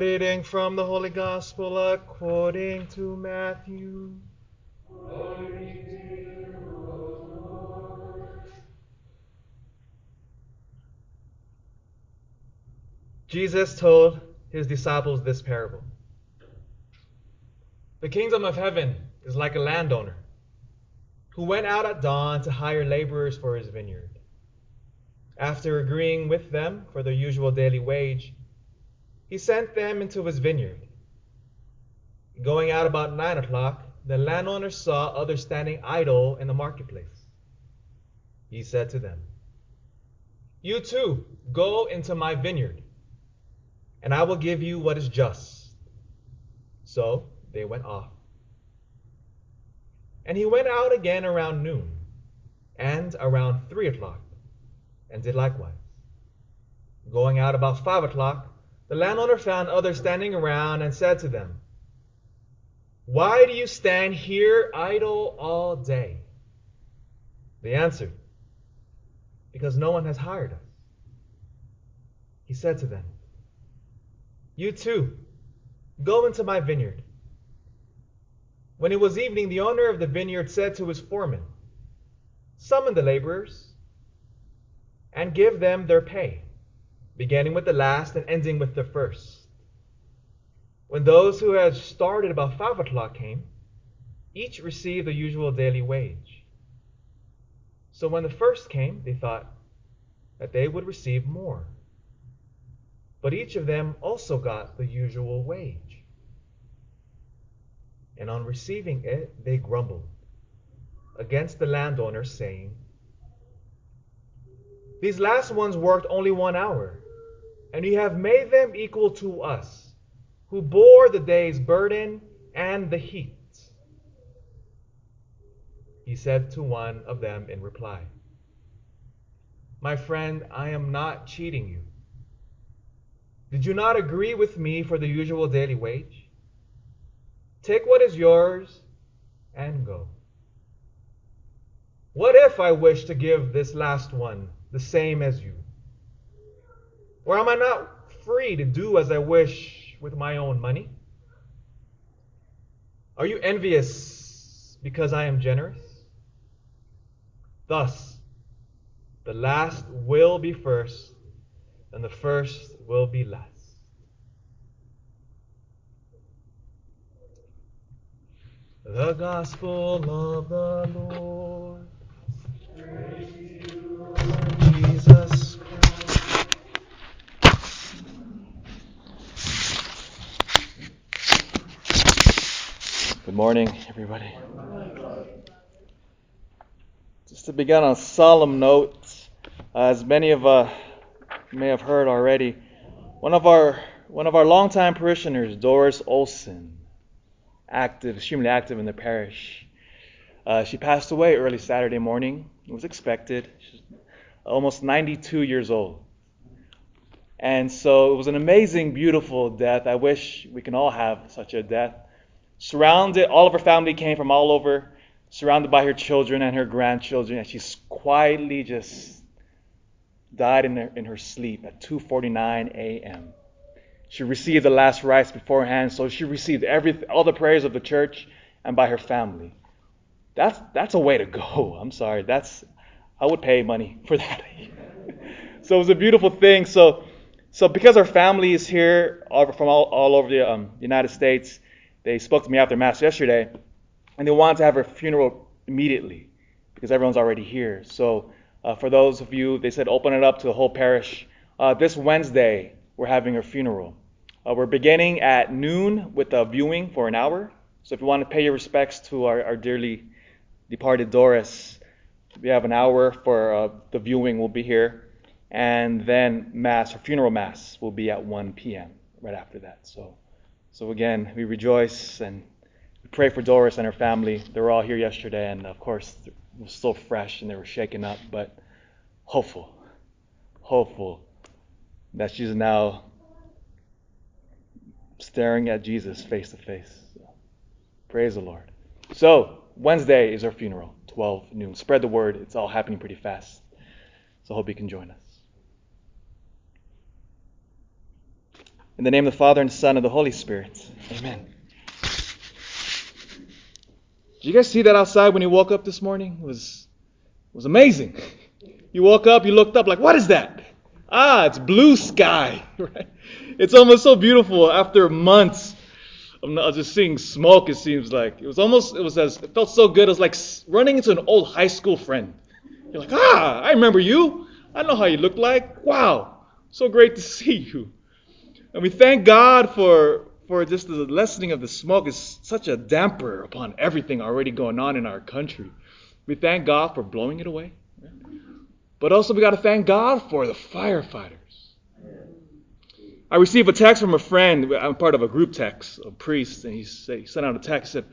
Reading from the Holy Gospel according to Matthew. Jesus told his disciples this parable The kingdom of heaven is like a landowner who went out at dawn to hire laborers for his vineyard. After agreeing with them for their usual daily wage, he sent them into his vineyard. Going out about nine o'clock, the landowner saw others standing idle in the marketplace. He said to them, You too, go into my vineyard, and I will give you what is just. So they went off. And he went out again around noon, and around three o'clock, and did likewise. Going out about five o'clock, the landowner found others standing around and said to them, Why do you stand here idle all day? They answered, Because no one has hired us. He said to them, You too, go into my vineyard. When it was evening, the owner of the vineyard said to his foreman, Summon the laborers and give them their pay beginning with the last and ending with the first. When those who had started about five o'clock came, each received the usual daily wage. So when the first came, they thought that they would receive more. But each of them also got the usual wage. And on receiving it, they grumbled against the landowner, saying, These last ones worked only one hour and you have made them equal to us, who bore the day's burden and the heat. He said to one of them in reply, My friend, I am not cheating you. Did you not agree with me for the usual daily wage? Take what is yours and go. What if I wish to give this last one the same as you? Or am I not free to do as I wish with my own money? Are you envious because I am generous? Thus, the last will be first, and the first will be last. The Gospel of the Lord. Praise Good morning, everybody. Just to begin on a solemn note, uh, as many of uh, may have heard already, one of our one of our longtime parishioners, Doris Olson, active, extremely active in the parish, uh, she passed away early Saturday morning. It was expected. She's almost 92 years old. And so it was an amazing, beautiful death. I wish we can all have such a death surrounded, all of her family came from all over, surrounded by her children and her grandchildren, and she's quietly just died in her, in her sleep at 2:49 a.m. She received the last rites beforehand, so she received every, all the prayers of the church and by her family. That's that's a way to go. I'm sorry. That's I would pay money for that. so it was a beautiful thing. So so because our family is here from all, all over the um, United States, they spoke to me after Mass yesterday, and they wanted to have her funeral immediately because everyone's already here. So, uh, for those of you, they said open it up to the whole parish. Uh, this Wednesday, we're having her funeral. Uh, we're beginning at noon with a viewing for an hour. So, if you want to pay your respects to our, our dearly departed Doris, we have an hour for uh, the viewing. We'll be here. And then Mass, her funeral Mass, will be at 1 p.m. right after that. So, so again, we rejoice and we pray for Doris and her family. They were all here yesterday, and of course, it was still fresh and they were shaken up, but hopeful, hopeful that she's now staring at Jesus face to face. Praise the Lord. So, Wednesday is our funeral, 12 noon. Spread the word. It's all happening pretty fast. So, hope you can join us. In the name of the Father, and Son, and the Holy Spirit. Amen. Did you guys see that outside when you woke up this morning? It was, it was amazing. You woke up, you looked up, like, what is that? Ah, it's blue sky, right? It's almost so beautiful after months of just seeing smoke. It seems like it was almost, it was as, it felt so good. It was like running into an old high school friend. You're like, ah, I remember you. I know how you look like. Wow, so great to see you. And we thank God for for just the lessening of the smoke is such a damper upon everything already going on in our country. We thank God for blowing it away. But also we got to thank God for the firefighters. I received a text from a friend. I'm part of a group text of priests, and he, sent out a text. He said,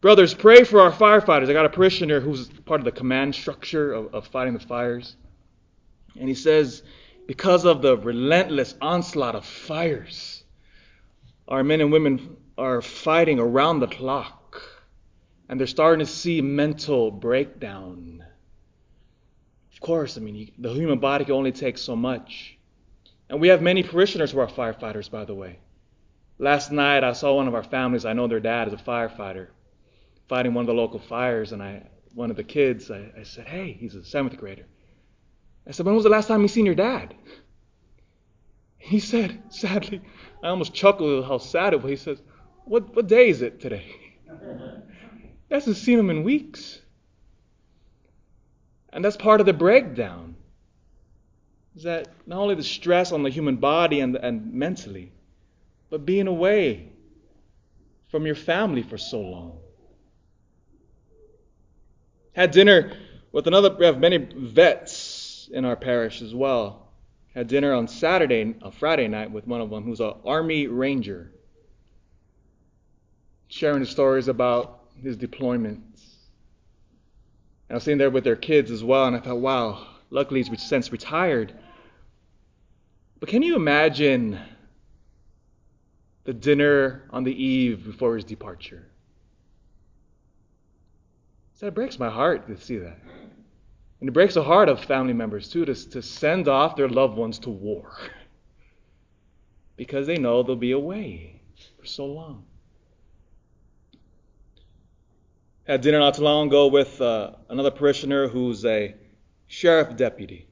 Brothers, pray for our firefighters. I got a parishioner who's part of the command structure of, of fighting the fires. And he says, because of the relentless onslaught of fires, our men and women are fighting around the clock. And they're starting to see mental breakdown. Of course, I mean, the human body can only take so much. And we have many parishioners who are firefighters, by the way. Last night, I saw one of our families. I know their dad is a firefighter, fighting one of the local fires. And I, one of the kids, I, I said, "Hey, he's a seventh grader." I said, When was the last time you seen your dad? He said, sadly, I almost chuckled at how sad it was. He says, What, what day is it today? He hasn't seen him in weeks. And that's part of the breakdown. Is that not only the stress on the human body and, and mentally, but being away from your family for so long. Had dinner with another, we have many vets in our parish as well. Had dinner on Saturday, a Friday night, with one of them who's an Army Ranger, sharing the stories about his deployments. And I was sitting there with their kids as well, and I thought, wow, luckily he's since retired. But can you imagine the dinner on the eve before his departure? So it breaks my heart to see that. And it breaks the heart of family members, too, to, to send off their loved ones to war because they know they'll be away for so long. Had dinner not too long ago with uh, another parishioner who's a sheriff deputy.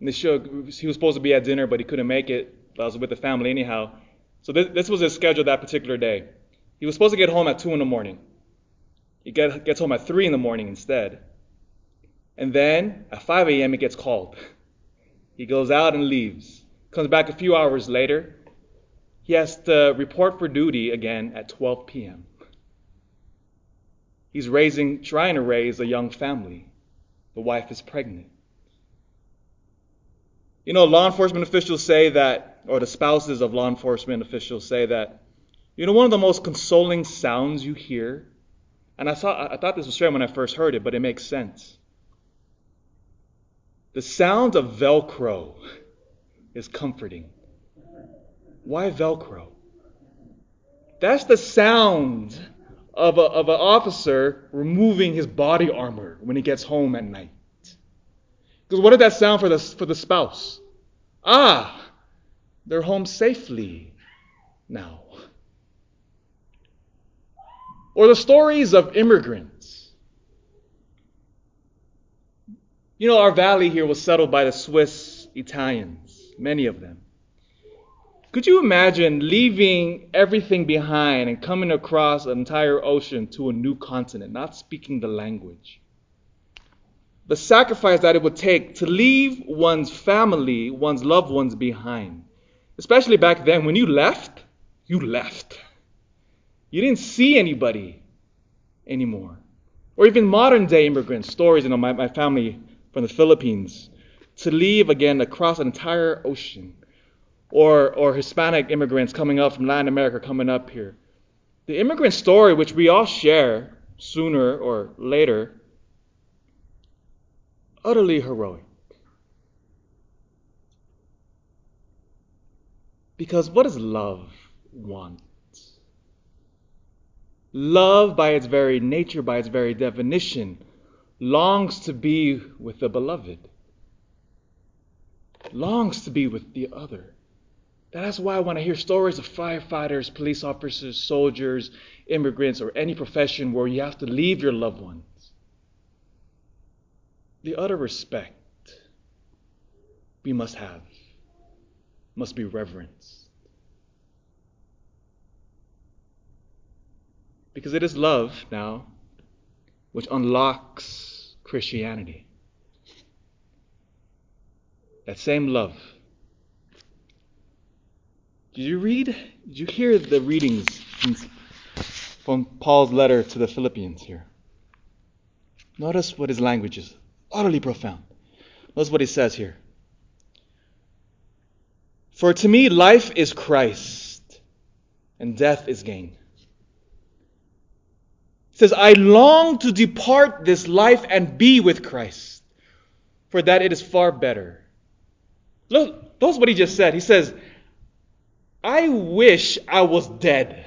And show, he was supposed to be at dinner, but he couldn't make it. I was with the family anyhow. So this, this was his schedule that particular day. He was supposed to get home at 2 in the morning. He get, gets home at 3 in the morning instead. And then at 5 a.m., he gets called. He goes out and leaves. Comes back a few hours later. He has to report for duty again at 12 p.m. He's raising, trying to raise a young family. The wife is pregnant. You know, law enforcement officials say that, or the spouses of law enforcement officials say that, you know, one of the most consoling sounds you hear, and I, saw, I thought this was strange when I first heard it, but it makes sense. The sound of Velcro is comforting. Why Velcro? That's the sound of, a, of an officer removing his body armor when he gets home at night. Because what did that sound for the, for the spouse? Ah, they're home safely now. Or the stories of immigrants You know, our valley here was settled by the Swiss Italians, many of them. Could you imagine leaving everything behind and coming across an entire ocean to a new continent, not speaking the language? The sacrifice that it would take to leave one's family, one's loved ones behind. Especially back then, when you left, you left. You didn't see anybody anymore. Or even modern day immigrant stories. You know, my, my family from the Philippines to leave again across an entire ocean, or, or Hispanic immigrants coming up from Latin America coming up here. The immigrant story, which we all share sooner or later, utterly heroic. Because what does love want? Love, by its very nature, by its very definition, longs to be with the beloved. longs to be with the other. That's why when I hear stories of firefighters, police officers, soldiers, immigrants, or any profession where you have to leave your loved ones, the utter respect we must have must be reverence. Because it is love now which unlocks Christianity. That same love. Did you read? Did you hear the readings from Paul's letter to the Philippians here? Notice what his language is. Utterly profound. Notice what he says here. For to me, life is Christ, and death is gain. Says, I long to depart this life and be with Christ, for that it is far better. Look, notice what he just said. He says, I wish I was dead.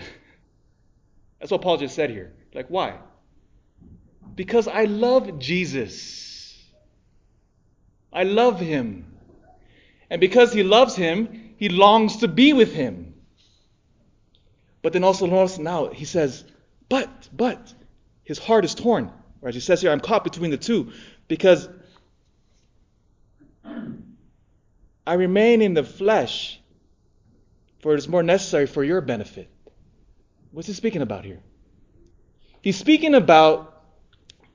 That's what Paul just said here. Like, why? Because I love Jesus. I love him. And because he loves him, he longs to be with him. But then also notice now, he says, but, but, his heart is torn. Or as he says here, I'm caught between the two. Because I remain in the flesh, for it is more necessary for your benefit. What's he speaking about here? He's speaking about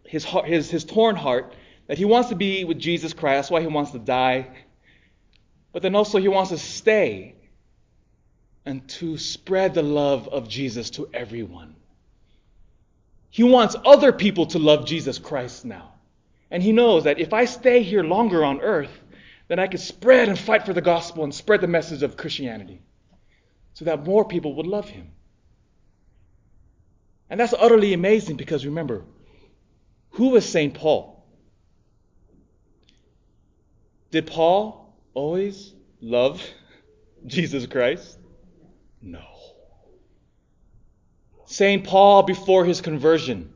his, heart, his, his torn heart, that he wants to be with Jesus Christ. That's why he wants to die but then also he wants to stay and to spread the love of Jesus to everyone. He wants other people to love Jesus Christ now. And he knows that if I stay here longer on earth, then I can spread and fight for the gospel and spread the message of Christianity so that more people would love him. And that's utterly amazing because remember, who was St. Paul? Did Paul always love Jesus Christ? No. St. Paul, before his conversion,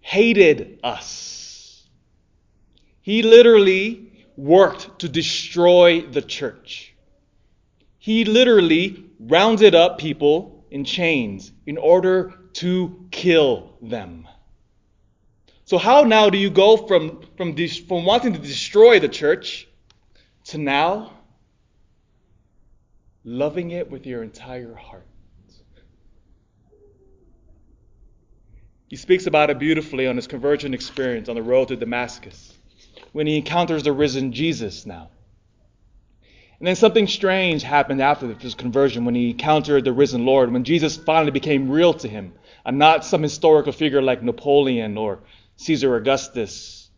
hated us. He literally worked to destroy the church. He literally rounded up people in chains in order to kill them. So, how now do you go from, from, from wanting to destroy the church to now loving it with your entire heart. He speaks about it beautifully on his conversion experience on the road to Damascus when he encounters the risen Jesus now. And then something strange happened after his conversion when he encountered the risen Lord, when Jesus finally became real to him, and not some historical figure like Napoleon or Caesar Augustus.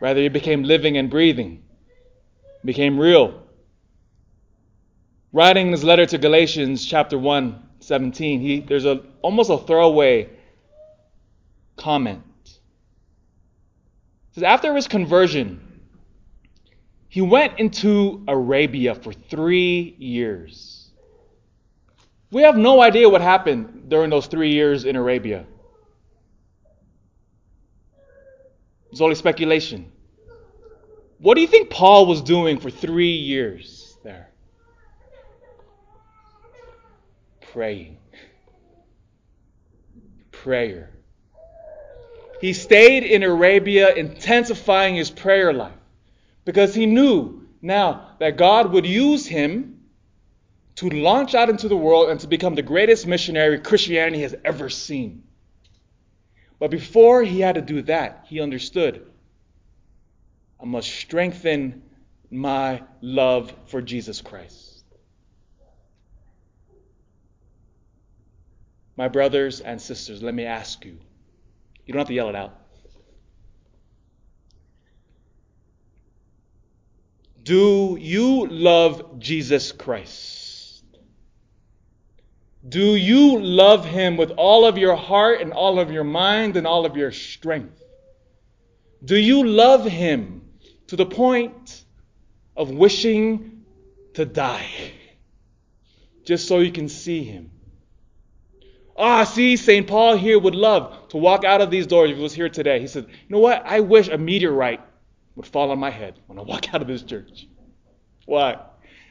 Rather, he became living and breathing became real. Writing his letter to Galatians, chapter 1, 17, he, there's a, almost a throwaway comment. It says, After his conversion, he went into Arabia for three years. We have no idea what happened during those three years in Arabia. It's only speculation. What do you think Paul was doing for three years there? Praying. Prayer. He stayed in Arabia intensifying his prayer life because he knew now that God would use him to launch out into the world and to become the greatest missionary Christianity has ever seen. But before he had to do that, he understood I must strengthen my love for Jesus Christ. My brothers and sisters, let me ask you. You don't have to yell it out. Do you love Jesus Christ? Do you love him with all of your heart and all of your mind and all of your strength? Do you love him to the point of wishing to die just so you can see him. Ah, see, St. Paul here would love to walk out of these doors if he was here today. He said, You know what? I wish a meteorite would fall on my head when I walk out of this church. Why?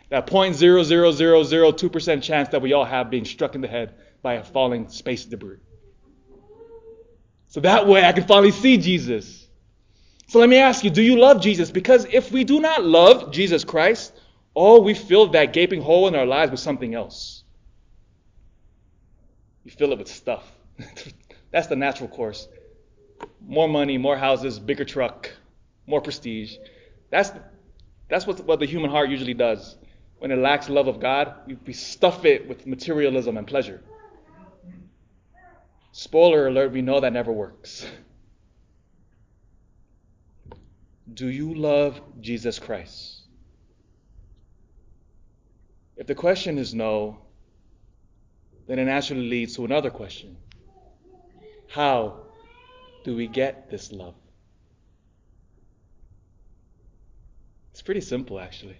That 0.00002% chance that we all have being struck in the head by a falling space debris. So that way I can finally see Jesus. So let me ask you, do you love Jesus? Because if we do not love Jesus Christ, oh, we fill that gaping hole in our lives with something else. You fill it with stuff. That's the natural course. More money, more houses, bigger truck, more prestige. That's that's what, what the human heart usually does. When it lacks love of God, we, we stuff it with materialism and pleasure. Spoiler alert, we know that never works. Do you love Jesus Christ? If the question is no, then it naturally leads to another question How do we get this love? It's pretty simple, actually.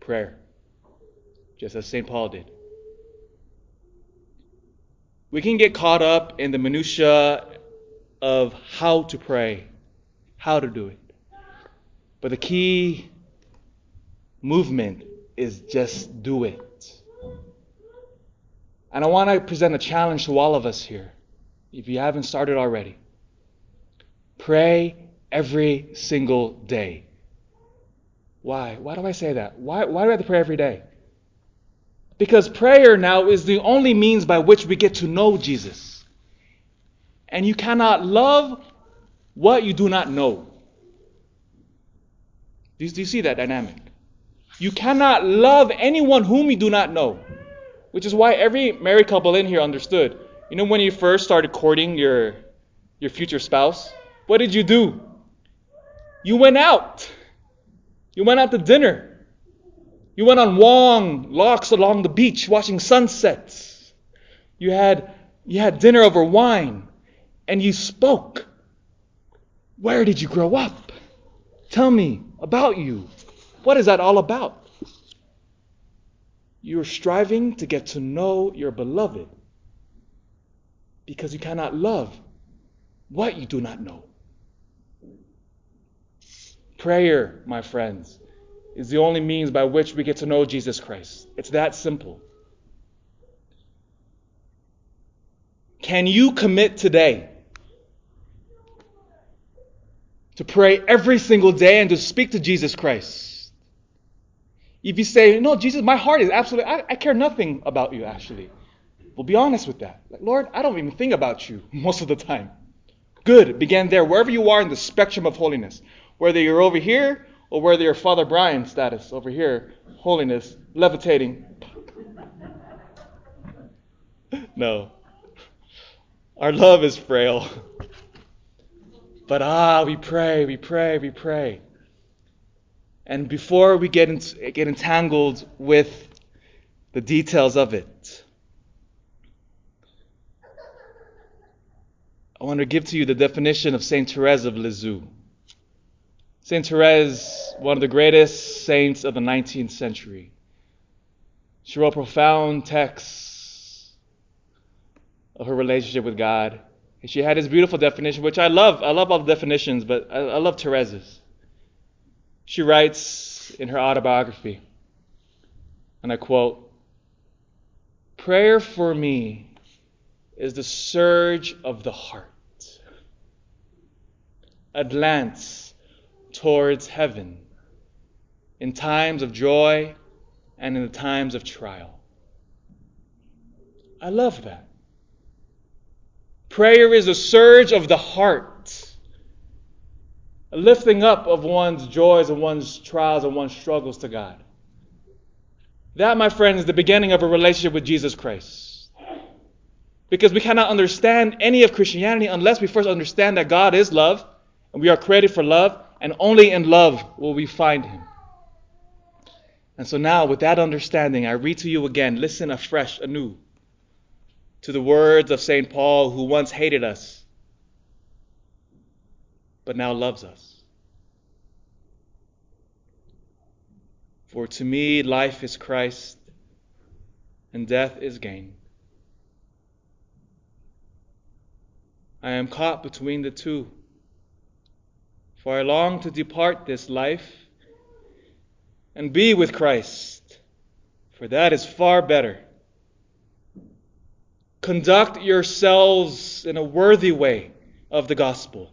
Prayer, just as St. Paul did. We can get caught up in the minutiae of how to pray, how to do it. But the key movement is just do it. And I want to present a challenge to all of us here, if you haven't started already. Pray every single day. Why? Why do I say that? Why, why do I have to pray every day? Because prayer now is the only means by which we get to know Jesus. And you cannot love what you do not know. Do you, do you see that dynamic? You cannot love anyone whom you do not know. Which is why every married couple in here understood. You know, when you first started courting your, your future spouse, what did you do? You went out. You went out to dinner. You went on long walks along the beach watching sunsets. You had, you had dinner over wine and you spoke. Where did you grow up? Tell me about you. What is that all about? You're striving to get to know your beloved because you cannot love what you do not know. Prayer, my friends, is the only means by which we get to know Jesus Christ. It's that simple. Can you commit today to pray every single day and to speak to Jesus Christ? If you say, No, Jesus, my heart is absolutely, I, I care nothing about you, actually. Well, be honest with that. Like, Lord, I don't even think about you most of the time. Good. Begin there, wherever you are in the spectrum of holiness. Whether you're over here or whether you're Father Brian status over here, holiness, levitating. no. Our love is frail. But ah, we pray, we pray, we pray. And before we get, in, get entangled with the details of it, I want to give to you the definition of Saint Therese of Lisieux. Saint Therese, one of the greatest saints of the 19th century. She wrote profound texts of her relationship with God. And she had this beautiful definition, which I love. I love all the definitions, but I, I love Therese's. She writes in her autobiography, and I quote Prayer for me is the surge of the heart, a glance towards heaven in times of joy and in the times of trial. I love that. Prayer is a surge of the heart a lifting up of one's joys and one's trials and one's struggles to God. That, my friend, is the beginning of a relationship with Jesus Christ. Because we cannot understand any of Christianity unless we first understand that God is love and we are created for love, and only in love will we find Him. And so now, with that understanding, I read to you again, listen afresh, anew, to the words of St. Paul, who once hated us but now loves us. For to me, life is Christ and death is gain. I am caught between the two. For I long to depart this life and be with Christ, for that is far better. Conduct yourselves in a worthy way of the gospel